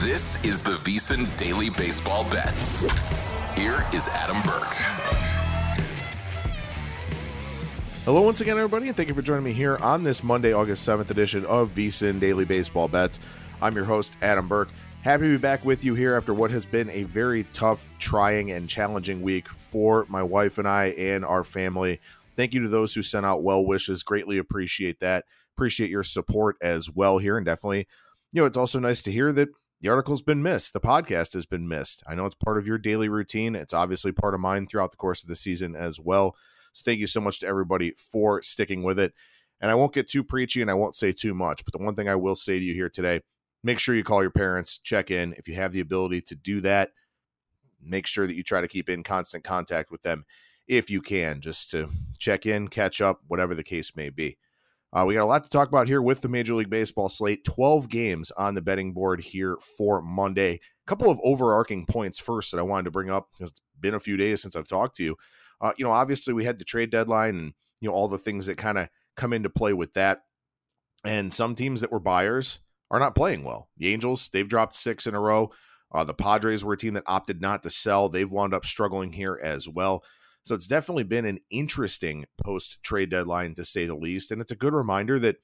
This is the VSiN Daily Baseball Bets. Here is Adam Burke. Hello, once again, everybody, and thank you for joining me here on this Monday, August 7th edition of VSiN Daily Baseball Bets. I'm your host, Adam Burke. Happy to be back with you here after what has been a very tough, trying, and challenging week for my wife and I and our family. Thank you to those who sent out well wishes. Greatly appreciate that. Appreciate your support as well here. And definitely, you know, it's also nice to hear that the article's been missed. The podcast has been missed. I know it's part of your daily routine. It's obviously part of mine throughout the course of the season as well. So thank you so much to everybody for sticking with it. And I won't get too preachy and I won't say too much, but the one thing I will say to you here today make sure you call your parents, check in. If you have the ability to do that, make sure that you try to keep in constant contact with them if you can, just to check in, catch up, whatever the case may be. Uh, we got a lot to talk about here with the Major League Baseball slate. 12 games on the betting board here for Monday. A couple of overarching points first that I wanted to bring up. Because it's been a few days since I've talked to you. Uh, you know, obviously we had the trade deadline and, you know, all the things that kind of come into play with that. And some teams that were buyers are not playing well. The Angels, they've dropped six in a row. Uh, the Padres were a team that opted not to sell. They've wound up struggling here as well. So it's definitely been an interesting post trade deadline to say the least. And it's a good reminder that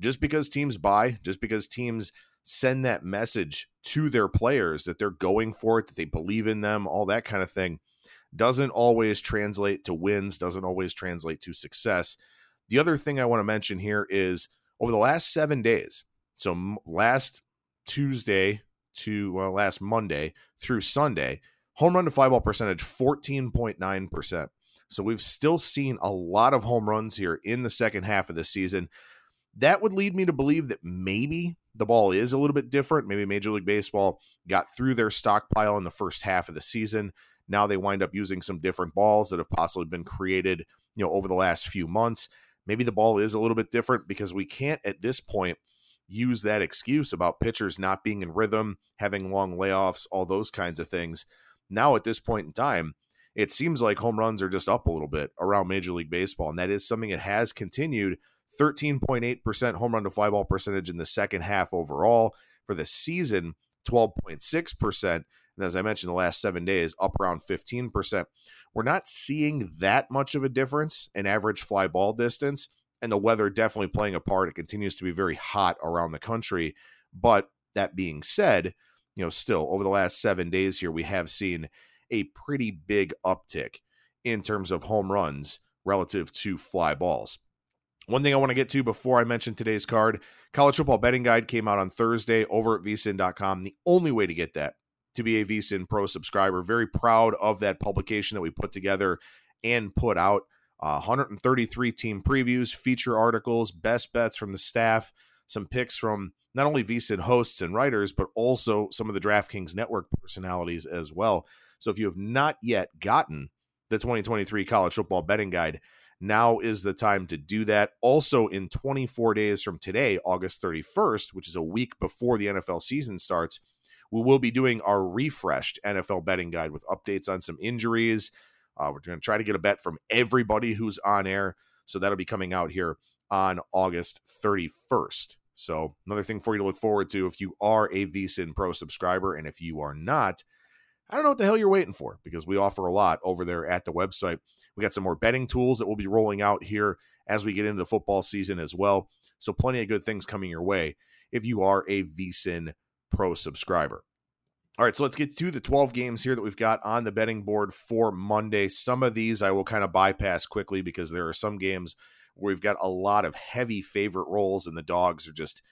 just because teams buy, just because teams send that message to their players that they're going for it, that they believe in them, all that kind of thing, doesn't always translate to wins, doesn't always translate to success. The other thing I want to mention here is over the last seven days, so last Tuesday to well, last Monday through Sunday, home run to fly ball percentage 14.9%. So we've still seen a lot of home runs here in the second half of the season. That would lead me to believe that maybe the ball is a little bit different. Maybe Major League Baseball got through their stockpile in the first half of the season. Now they wind up using some different balls that have possibly been created, you know, over the last few months. Maybe the ball is a little bit different because we can't at this point use that excuse about pitchers not being in rhythm, having long layoffs, all those kinds of things. Now, at this point in time, it seems like home runs are just up a little bit around Major League Baseball. And that is something that has continued 13.8% home run to fly ball percentage in the second half overall. For the season, 12.6%. And as I mentioned, the last seven days, up around 15%. We're not seeing that much of a difference in average fly ball distance and the weather definitely playing a part. It continues to be very hot around the country. But that being said, you know, still over the last seven days here, we have seen a pretty big uptick in terms of home runs relative to fly balls. One thing I want to get to before I mention today's card college football betting guide came out on Thursday over at vsin.com. The only way to get that to be a vsin pro subscriber. Very proud of that publication that we put together and put out. Uh, 133 team previews, feature articles, best bets from the staff, some picks from not only VSiN hosts and writers, but also some of the DraftKings network personalities as well. So if you have not yet gotten the 2023 college football betting guide, now is the time to do that. Also, in 24 days from today, August 31st, which is a week before the NFL season starts, we will be doing our refreshed NFL betting guide with updates on some injuries, uh, we're going to try to get a bet from everybody who's on air. So that'll be coming out here on August 31st. So another thing for you to look forward to if you are a VSIN Pro subscriber. And if you are not, I don't know what the hell you're waiting for because we offer a lot over there at the website. We got some more betting tools that we'll be rolling out here as we get into the football season as well. So plenty of good things coming your way if you are a VSIN Pro subscriber. All right, so let's get to the 12 games here that we've got on the betting board for Monday. Some of these I will kind of bypass quickly because there are some games where we've got a lot of heavy favorite roles, and the dogs are just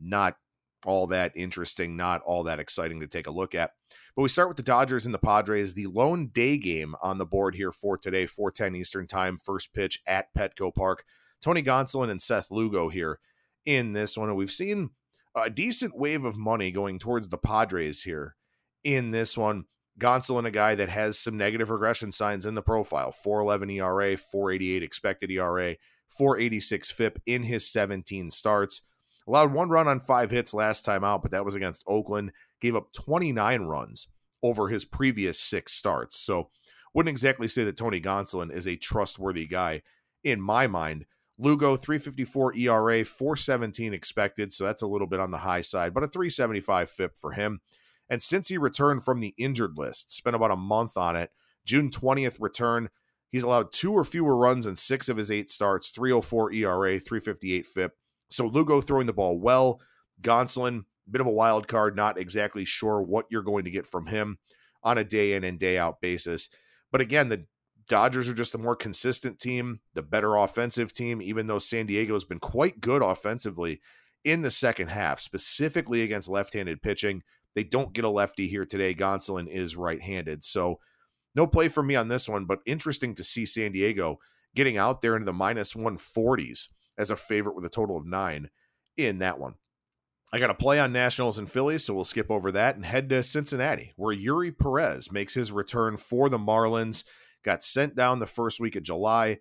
not all that interesting, not all that exciting to take a look at. But we start with the Dodgers and the Padres, the lone day game on the board here for today, 410 Eastern Time, first pitch at Petco Park. Tony Gonsolin and Seth Lugo here in this one. And we've seen a decent wave of money going towards the Padres here in this one. Gonsolin, a guy that has some negative regression signs in the profile 411 ERA, 488 expected ERA, 486 FIP in his 17 starts. Allowed one run on five hits last time out, but that was against Oakland. Gave up 29 runs over his previous six starts. So, wouldn't exactly say that Tony Gonsolin is a trustworthy guy in my mind. Lugo, 354 ERA, 417 expected, so that's a little bit on the high side, but a 375 FIP for him. And since he returned from the injured list, spent about a month on it, June 20th return, he's allowed two or fewer runs in six of his eight starts, 304 ERA, 358 FIP. So Lugo throwing the ball well. Gonsolin, bit of a wild card, not exactly sure what you're going to get from him on a day in and day out basis. But again, the Dodgers are just a more consistent team, the better offensive team, even though San Diego has been quite good offensively in the second half, specifically against left handed pitching. They don't get a lefty here today. Gonsolin is right handed. So, no play for me on this one, but interesting to see San Diego getting out there into the minus 140s as a favorite with a total of nine in that one. I got a play on Nationals and Phillies, so we'll skip over that and head to Cincinnati, where Eury Perez makes his return for the Marlins got sent down the first week of July.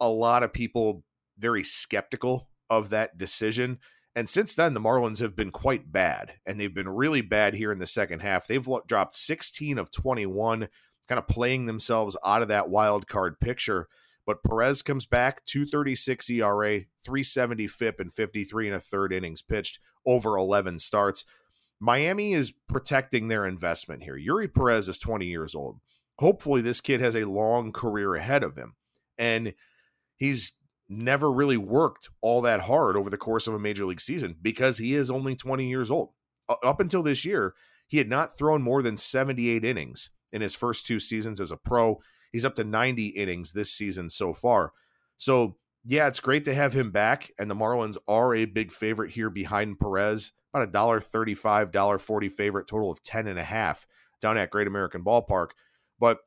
A lot of people very skeptical of that decision. And since then, the Marlins have been quite bad, and they've been really bad here in the second half. They've dropped 16 of 21, kind of playing themselves out of that wild card picture. But Perez comes back, 236 ERA, 370 FIP, and 53 and a third innings pitched over 11 starts. Miami is protecting their investment here. Eury Perez is 20 years old hopefully this kid has a long career ahead of him. And he's never really worked all that hard over the course of a major league season because he is only 20 years old. Up until this year, he had not thrown more than 78 innings in his first two seasons as a pro. He's up to 90 innings this season so far. So, yeah, it's great to have him back. And the Marlins are a big favorite here behind Perez, about a dollar thirty-five, dollar forty favorite, total of ten and a half down at Great American Ballpark. But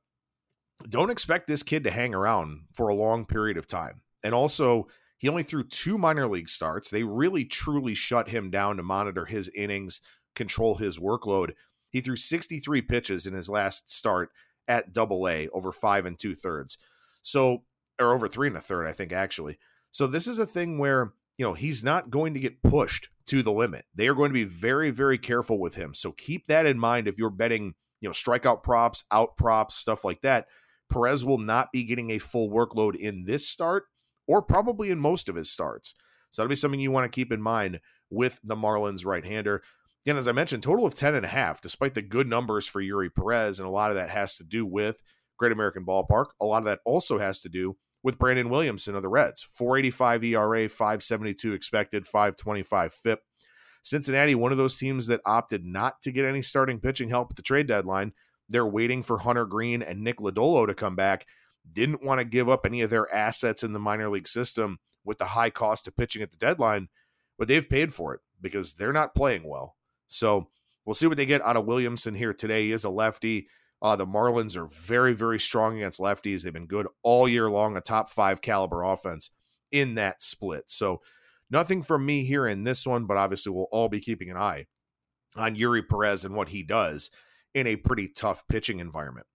don't expect this kid to hang around for a long period of time. And also, he only threw two minor league starts. They really truly shut him down to monitor his innings, control his workload. He threw 63 pitches in his last start at double A over five and two thirds. So, or over three and a third, I think, actually. So, this is a thing where, you know, he's not going to get pushed to the limit. They are going to be very, very careful with him. So, keep that in mind if you're betting you know, strikeout props, out props, stuff like that. Perez will not be getting a full workload in this start or probably in most of his starts. So that'll be something you want to keep in mind with the Marlins right hander. Again, as I mentioned, total of 10 and a half, despite the good numbers for Eury Perez. And a lot of that has to do with Great American Ballpark. A lot of that also has to do with Brandon Williamson of the Reds. 485 ERA, 572 expected, 525 FIP. Cincinnati, one of those teams that opted not to get any starting pitching help at the trade deadline. They're waiting for Hunter Greene and Nick Lodolo to come back. Didn't want to give up any of their assets in the minor league system with the high cost of pitching at the deadline, but they've paid for it because they're not playing well. So we'll see what they get out of Williamson here today. He is a lefty. Uh, the Marlins are very, very strong against lefties. They've been good all year long, a top five caliber offense in that split. So Nothing from me here in this one, but obviously we'll all be keeping an eye on Eury Perez and what he does in a pretty tough pitching environment.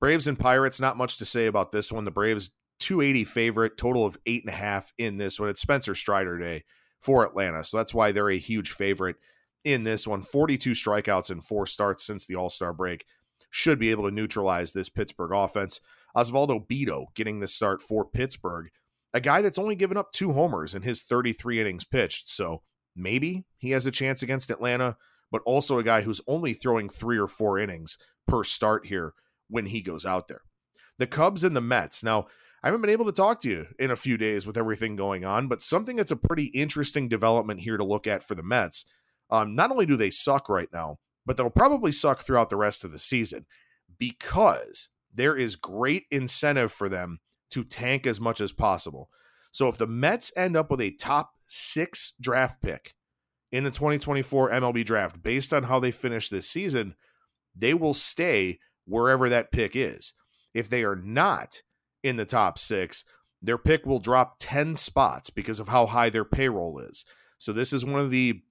Braves and Pirates, not much to say about this one. The Braves 280 favorite, total of eight and a half in this one. It's Spencer Strider Day for Atlanta. So that's why they're a huge favorite in this one. 42 strikeouts in four starts since the All Star break. Should be able to neutralize this Pittsburgh offense. Osvaldo Bido getting the start for Pittsburgh a guy that's only given up two homers in his 33 innings pitched. So maybe he has a chance against Atlanta, but also a guy who's only throwing three or four innings per start here when he goes out there. The Cubs and the Mets. Now, I haven't been able to talk to you in a few days with everything going on, but something that's a pretty interesting development here to look at for the Mets. Um, not only do they suck right now, but they'll probably suck throughout the rest of the season because there is great incentive for them to tank as much as possible. So if the Mets end up with a top six draft pick in the 2024 MLB draft based on how they finish this season, they will stay wherever that pick is. If they are not in the top six, their pick will drop 10 spots because of how high their payroll is. So this is one of the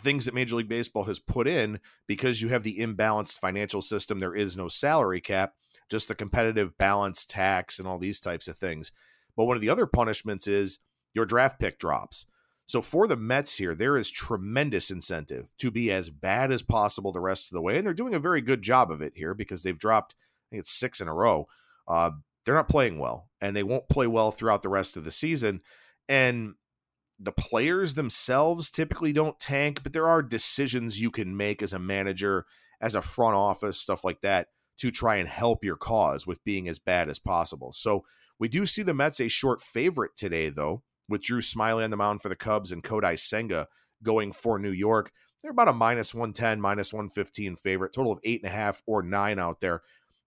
things that Major League Baseball has put in because you have the imbalanced financial system. There is no salary cap just the competitive balance tax and all these types of things. But one of the other punishments is your draft pick drops. So for the Mets here, there is tremendous incentive to be as bad as possible the rest of the way. And they're doing a very good job of it here because they've dropped, I think it's six in a row. Uh, they're not playing well, and they won't play well throughout the rest of the season. And the players themselves typically don't tank, but there are decisions you can make as a manager, as a front office, stuff like that, to try and help your cause with being as bad as possible. So we do see the Mets a short favorite today, though, with Drew Smyly on the mound for the Cubs and Kodai Senga going for New York. They're about a minus 110, minus 115 favorite, total of eight and a half or nine out there.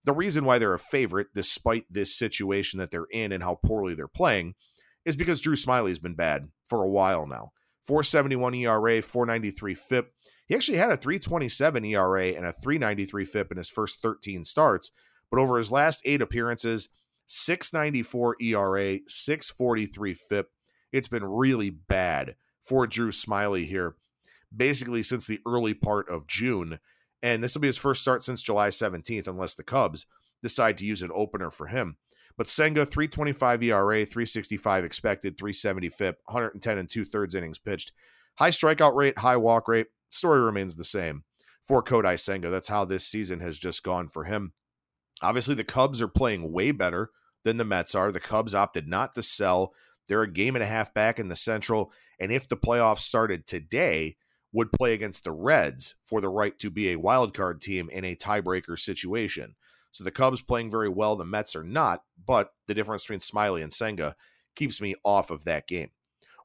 The reason why they're a favorite, despite this situation that they're in and how poorly they're playing, is because Drew Smyly's been bad for a while now. 471 ERA, 493 FIP. He actually had a 327 ERA and a 393 FIP in his first 13 starts, but over his last eight appearances, 694 ERA, 643 FIP. It's been really bad for Drew Smyly here, basically since the early part of June. And this will be his first start since July 17th, unless the Cubs decide to use an opener for him. But Senga, 325 ERA, 365 expected, 370 FIP, 110 and two thirds innings pitched. High strikeout rate, high walk rate. Story remains the same for Kodai Senga. That's how this season has just gone for him. Obviously, the Cubs are playing way better than the Mets are. The Cubs opted not to sell. They're a game and a half back in the Central. And if the playoffs started today, would play against the Reds for the right to be a wild card team in a tiebreaker situation. So the Cubs playing very well, the Mets are not, but the difference between Smyly and Senga keeps me off of that game.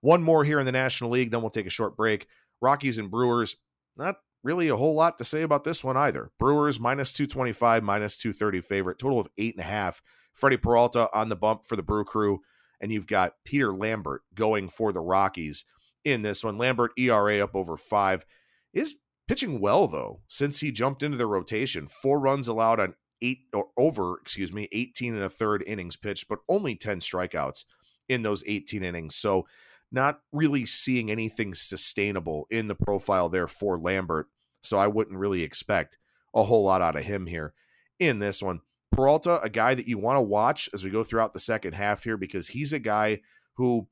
One more here in the National League, then we'll take a short break. Rockies and Brewers, not really a whole lot to say about this one either. Brewers minus 225, minus 230 favorite, total of eight and a half. Freddie Peralta on the bump for the Brew Crew, and you've got Peter Lambert going for the Rockies in this one. Lambert ERA up over five is pitching well though since he jumped into the rotation. Four runs allowed on eight or over, excuse me, 18 and a third innings pitched, but only 10 strikeouts in those 18 innings. So not really seeing anything sustainable in the profile there for Lambert. So I wouldn't really expect a whole lot out of him here in this one. Peralta, a guy that you want to watch as we go throughout the second half here because he's a guy who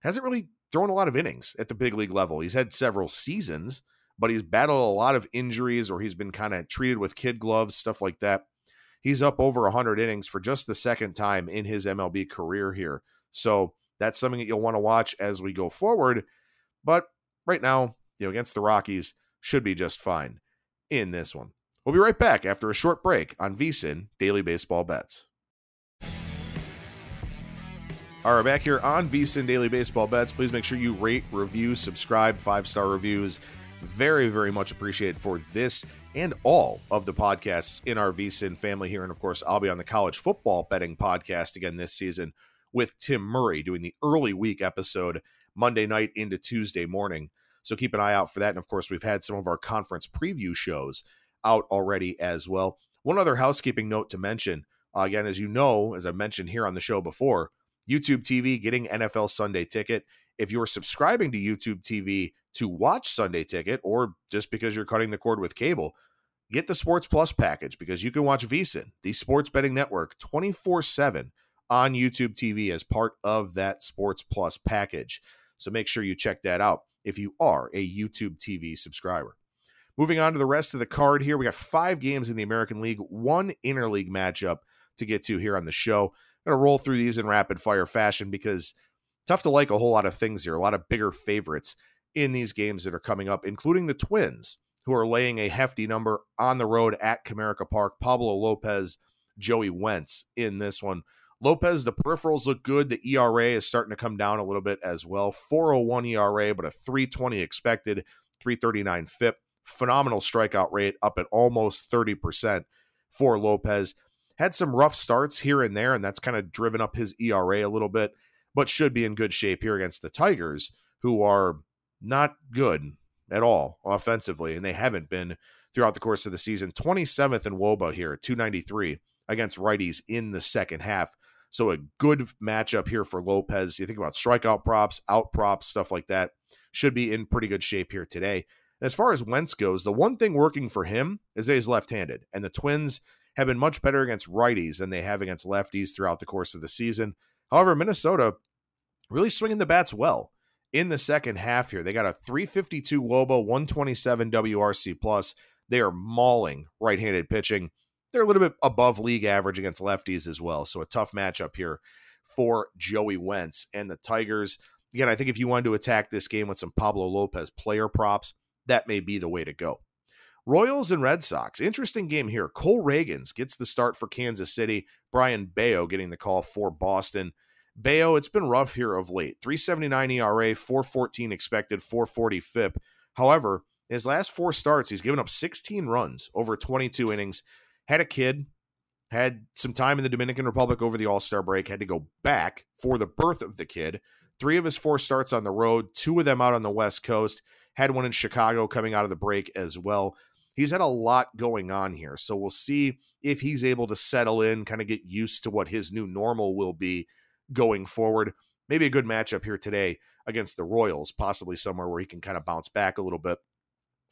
hasn't really thrown a lot of innings at the big league level. He's had several seasons, but he's battled a lot of injuries or he's been kind of treated with kid gloves, stuff like that he's up over 100 innings for just the second time in his MLB career here. So that's something that you'll want to watch as we go forward. But right now, you know, against the Rockies, should be just fine in this one. We'll be right back after a short break on VSIN Daily Baseball Bets. All right, back here on VSIN Daily Baseball Bets. Please make sure you rate, review, subscribe, five star reviews. Very, very much appreciated for this and all of the podcasts in our VSIN family here. And of course, I'll be on the college football betting podcast again this season with Tim Murray doing the early week episode Monday night into Tuesday morning. So keep an eye out for that. And of course, we've had some of our conference preview shows out already as well. One other housekeeping note to mention uh, again, as you know, as I mentioned here on the show before, YouTube TV getting NFL Sunday ticket. If you're subscribing to YouTube TV, to watch Sunday Ticket or just because you're cutting the cord with cable, get the Sports Plus package because you can watch VSIN, the sports betting network, 24 7 on YouTube TV as part of that Sports Plus package. So make sure you check that out if you are a YouTube TV subscriber. Moving on to the rest of the card here, we got five games in the American League, one interleague matchup to get to here on the show. I'm going to roll through these in rapid fire fashion because tough to like a whole lot of things here, a lot of bigger favorites in these games that are coming up, including the Twins, who are laying a hefty number on the road at Comerica Park. Pablo Lopez, Joey Wentz in this one. Lopez, the peripherals look good. The ERA is starting to come down a little bit as well. 401 ERA, but a 320 expected, 339 FIP. Phenomenal strikeout rate up at almost 30% for Lopez. Had some rough starts here and there, and that's kind of driven up his ERA a little bit, but should be in good shape here against the Tigers, who are not good at all offensively, and they haven't been throughout the course of the season. 27th in Woba here, 293 against righties in the second half. So a good matchup here for Lopez. You think about strikeout props, out props, stuff like that. Should be in pretty good shape here today. as far as Wentz goes, the one thing working for him is that he's left-handed, and the Twins have been much better against righties than they have against lefties throughout the course of the season. However, Minnesota really swinging the bats well in the second half here. They got a 352 Woba, 127 WRC plus. They are mauling right-handed pitching. They're a little bit above league average against lefties as well. So a tough matchup here for Joey Wentz and the Tigers. again, I think if you wanted to attack this game with some Pablo Lopez player props, that may be the way to go. Royals and Red Sox. Interesting game here. Cole Ragans gets the start for Kansas City. Brayan Bello getting the call for Boston. Bello, it's been rough here of late. 379 ERA, 414 expected, 440 FIP. However, his last four starts, he's given up 16 runs over 22 innings. Had a kid, had some time in the Dominican Republic over the All Star break, had to go back for the birth of the kid. Three of his four starts on the road, two of them out on the West Coast. Had one in Chicago coming out of the break as well he's had a lot going on here. So we'll see if he's able to settle in, kind of get used to what his new normal will be going forward. Maybe a good matchup here today against the Royals, possibly somewhere where he can kind of bounce back a little bit.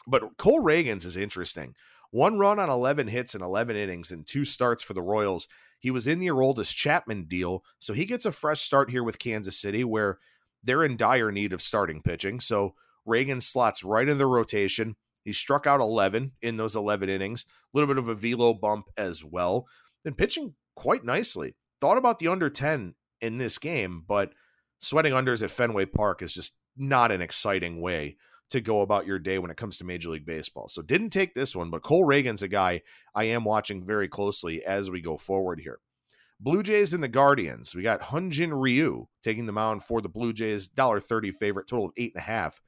But Cole Ragans is interesting. One run on 11 hits and 11 innings and two starts for the Royals. He was in the Aroldis Chapman deal, so he gets a fresh start here with Kansas City, where they're in dire need of starting pitching. So Reagan slots right in the rotation. He struck out 11 in those 11 innings, a little bit of a velo bump as well. Been pitching quite nicely. Thought about the under 10 in this game, but sweating unders at Fenway Park is just not an exciting way to go about your day when it comes to Major League Baseball. So didn't take this one, but Cole Ragans a guy I am watching very closely as we go forward here. Blue Jays and the Guardians. We got Hyun-Jin Ryu taking the mound for the Blue Jays, $1.30 favorite, total of eight and a half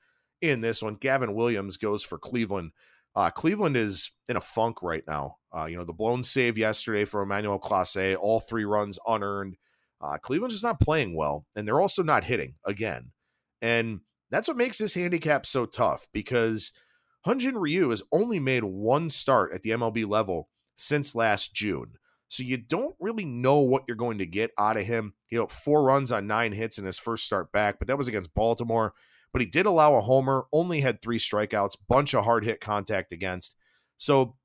in this one. Gavin Williams goes for Cleveland. Uh, Cleveland is in a funk right now. Uh, you know, the blown save yesterday for Emmanuel Clase, all three runs unearned. Uh, Cleveland's just not playing well, and they're also not hitting again. And that's what makes this handicap so tough because Hyun-Jin Ryu has only made one start at the MLB level since last June. So you don't really know what you're going to get out of him. He had four runs on nine hits in his first start back, but that was against Baltimore but he did allow a homer, only had three strikeouts, bunch of hard hit contact against. So,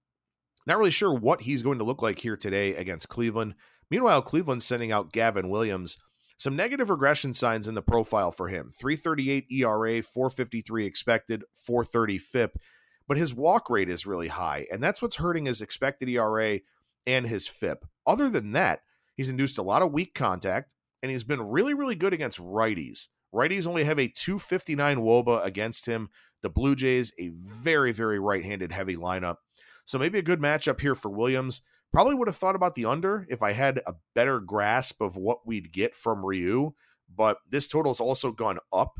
not really sure what he's going to look like here today against Cleveland. Meanwhile, Cleveland's sending out Gavin Williams. Some negative regression signs in the profile for him 338 ERA, 453 expected, 430 FIP. But his walk rate is really high, and that's what's hurting his expected ERA and his FIP. Other than that, he's induced a lot of weak contact, and he's been really, really good against righties. Righties only have a 259 Woba against him. The Blue Jays, a very, very right handed heavy lineup. So maybe a good matchup here for Williams. Probably would have thought about the under if I had a better grasp of what we'd get from Ryu. But this total's also gone up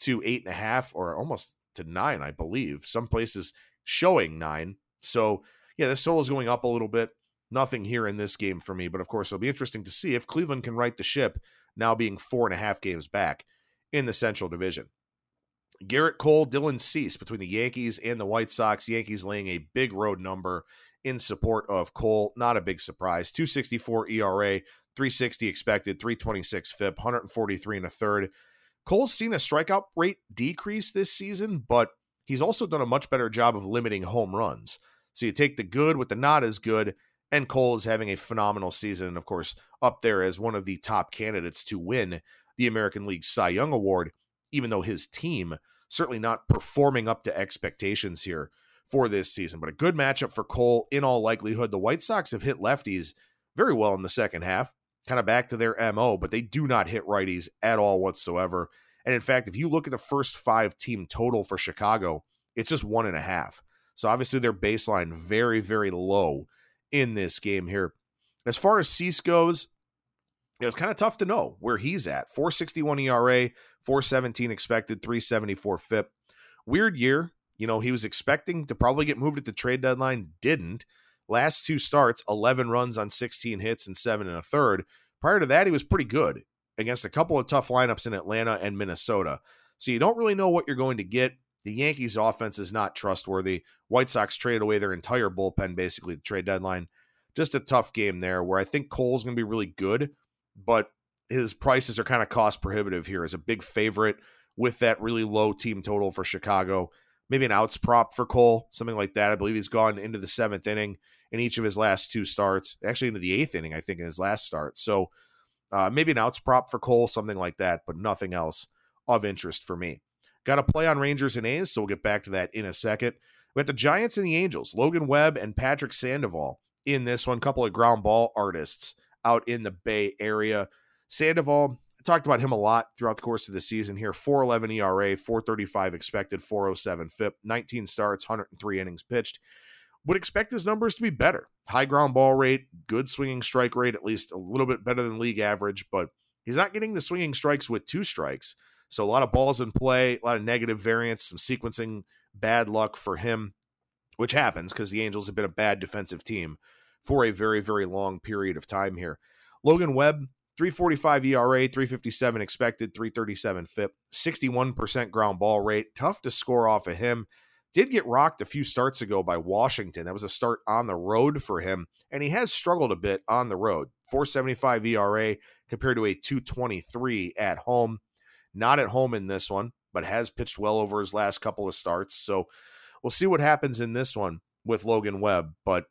to eight and a half or almost to nine, I believe. Some places showing nine. So yeah, this total is going up a little bit. Nothing here in this game for me, but of course it'll be interesting to see if Cleveland can right the ship now being four and a half games back in the Central Division. Gerrit Cole, Dylan Cease between the Yankees and the White Sox. Yankees laying a big road number in support of Cole. Not a big surprise. 264 ERA, 360 expected, 326 FIP, 143 and a third. Cole's seen a strikeout rate decrease this season, but he's also done a much better job of limiting home runs. So you take the good with the not as good, and Cole is having a phenomenal season, and of course, up there as one of the top candidates to win the American League Cy Young Award, even though his team certainly not performing up to expectations here for this season. But a good matchup for Cole in all likelihood. The White Sox have hit lefties very well in the second half, kind of back to their MO, but they do not hit righties at all whatsoever. And in fact, if you look at the first five team total for Chicago, it's just one and a half. So obviously their baseline very, very low in this game here. As far as Cease goes, it was kind of tough to know where he's at. 461 ERA, 417 expected, 374 FIP. Weird year. You know, he was expecting to probably get moved at the trade deadline, didn't. Last two starts, 11 runs on 16 hits and seven and a third. Prior to that, he was pretty good against a couple of tough lineups in Atlanta and Minnesota. So you don't really know what you're going to get. The Yankees' offense is not trustworthy. White Sox traded away their entire bullpen basically the trade deadline. Just a tough game there where I think Cole's going to be really good but his prices are kind of cost prohibitive here as a big favorite with that really low team total for Chicago. Maybe an outs prop for Cole, something like that. I believe he's gone into the seventh inning in each of his last two starts, actually into the eighth inning, I think, in his last start. So uh, maybe an outs prop for Cole, something like that, but nothing else of interest for me. Got to play on Rangers and A's, so we'll get back to that in a second. We got the Giants and the Angels, Logan Webb and Patrick Sandoval in this one, couple of ground ball artists out in the Bay Area. Sandoval, talked about him a lot throughout the course of the season here 411 ERA, 435 expected, 407 FIP, 19 starts, 103 innings pitched. Would expect his numbers to be better. High ground ball rate, good swinging strike rate, at least a little bit better than league average, but he's not getting the swinging strikes with two strikes. So a lot of balls in play, a lot of negative variance, some sequencing bad luck for him, which happens because the Angels have been a bad defensive team for a very, very long period of time here. Logan Webb, 345 ERA, 357 expected, 337 FIP, 61% ground ball rate. Tough to score off of him. Did get rocked a few starts ago by Washington. That was a start on the road for him, and he has struggled a bit on the road. 475 ERA compared to a 223 at home. Not at home in this one, but has pitched well over his last couple of starts. So we'll see what happens in this one with Logan Webb. But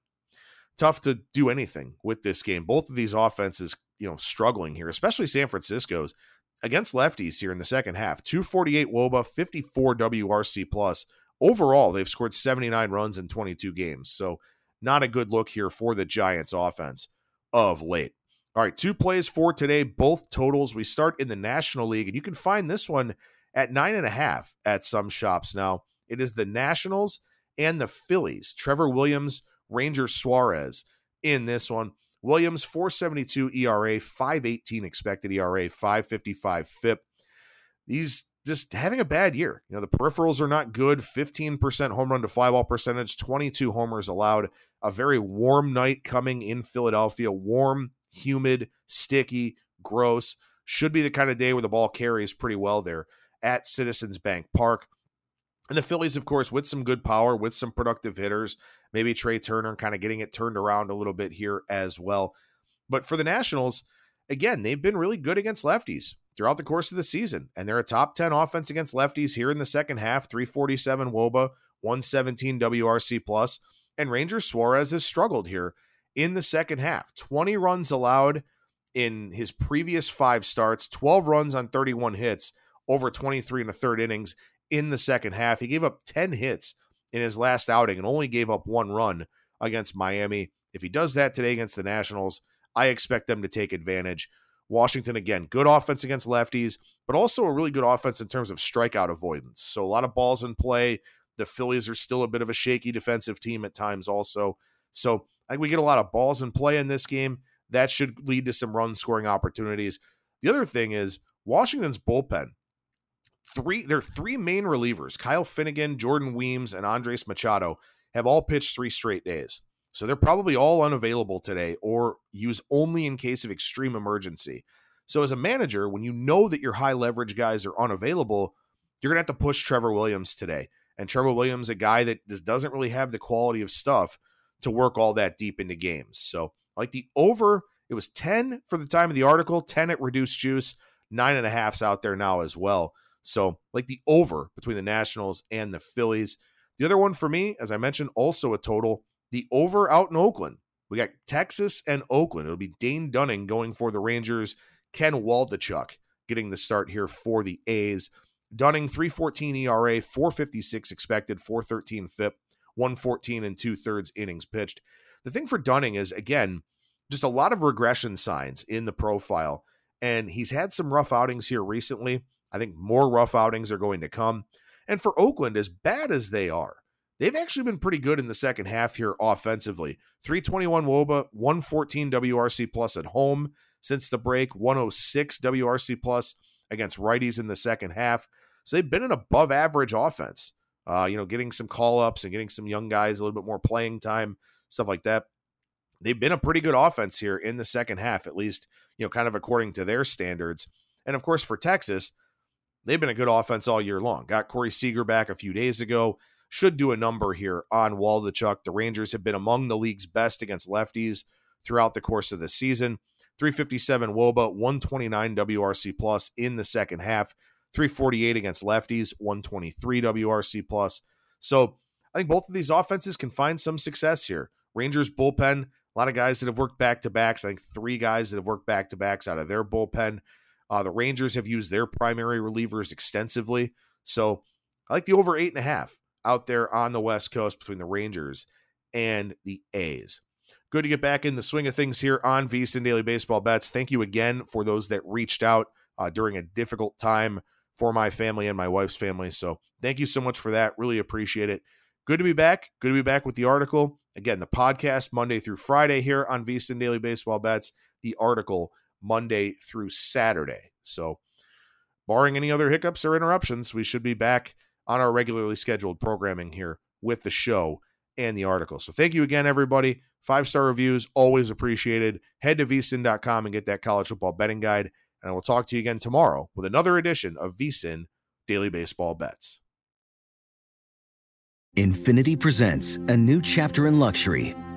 tough to do anything with this game. Both of these offenses, you know, struggling here, especially San Francisco's against lefties here in the second half. 248 Woba, 54 WRC plus. Overall, they've scored 79 runs in 22 games. So not a good look here for the Giants offense of late. All right, two plays for today, both totals. We start in the National League, and you can find this one at nine and a half at some shops now. It is the Nationals and the Phillies. Trevor Williams Ranger Suarez in this one. Williams, 472 ERA, 518 expected ERA, 555 FIP. He's just having a bad year. You know, the peripherals are not good. 15% home run to fly ball percentage, 22 homers allowed. A very warm night coming in Philadelphia. Warm, humid, sticky, gross. Should be the kind of day where the ball carries pretty well there at Citizens Bank Park. And the Phillies, of course, with some good power, with some productive hitters, maybe Trea Turner kind of getting it turned around a little bit here as well. But for the Nationals, again, they've been really good against lefties throughout the course of the season. And they're a top 10 offense against lefties here in the second half 347 Woba, 117 WRC plus. And Ranger Suarez has struggled here in the second half 20 runs allowed in his previous five starts, 12 runs on 31 hits over 23 and a third innings in the second half. He gave up 10 hits in his last outing and only gave up one run against Miami. If he does that today against the Nationals, I expect them to take advantage. Washington, again, good offense against lefties, but also a really good offense in terms of strikeout avoidance. So a lot of balls in play. The Phillies are still a bit of a shaky defensive team at times, also. So I think we get a lot of balls in play in this game. That should lead to some run scoring opportunities. The other thing is Washington's bullpen three their three main relievers, Kyle Finnegan, Jordan Weems, and Andres Machado, have all pitched three straight days. So they're probably all unavailable today or used only in case of extreme emergency. So as a manager, when you know that your high leverage guys are unavailable, you're gonna have to push Trevor Williams today. And Trevor Williams, a guy that just doesn't really have the quality of stuff to work all that deep into games. So like the over, it was 10 for the time of the article, 10 at reduced juice, nine and a half's out there now as well. So, like the over between the Nationals and the Phillies. The other one for me, as I mentioned, also a total. The over out in Oakland. We got Texas and Oakland. It'll be Dane Dunning going for the Rangers. Ken Waldichuk getting the start here for the A's. Dunning, 314 ERA, 456 expected, 413 FIP, 114 and two thirds innings pitched. The thing for Dunning is, again, just a lot of regression signs in the profile. And he's had some rough outings here recently. I think more rough outings are going to come. And for Oakland, as bad as they are, they've actually been pretty good in the second half here offensively. 321 Woba, 114 WRC plus at home since the break, 106 WRC plus against righties in the second half. So they've been an above average offense. Uh, you know, getting some call ups and getting some young guys a little bit more playing time, stuff like that. They've been a pretty good offense here in the second half, at least, you know, kind of according to their standards. And of course, for Texas, They've been a good offense all year long. Got Corey Seager back a few days ago. Should do a number here on Waldichuk. The Rangers have been among the league's best against lefties throughout the course of the season. 357 Woba, 129 WRC plus in the second half. 348 against lefties, 123 WRC plus. So I think both of these offenses can find some success here. Rangers bullpen, a lot of guys that have worked back to backs. I think three guys that have worked back to backs out of their bullpen. Uh, the Rangers have used their primary relievers extensively. So I like the over eight and a half out there on the West Coast between the Rangers and the A's. Good to get back in the swing of things here on VSIN Daily Baseball Bets. Thank you again for those that reached out uh, during a difficult time for my family and my wife's family. So thank you so much for that. Really appreciate it. Good to be back. Good to be back with the article. Again, the podcast Monday through Friday here on VSIN Daily Baseball Bets. The article Monday through Saturday. So, barring any other hiccups or interruptions, we should be back on our regularly scheduled programming here with the show and the article. So, thank you again, everybody. Five star reviews, always appreciated. Head to vsin.com and get that college football betting guide. And I will talk to you again tomorrow with another edition of VSIN Daily Baseball Bets. Infinity presents a new chapter in luxury,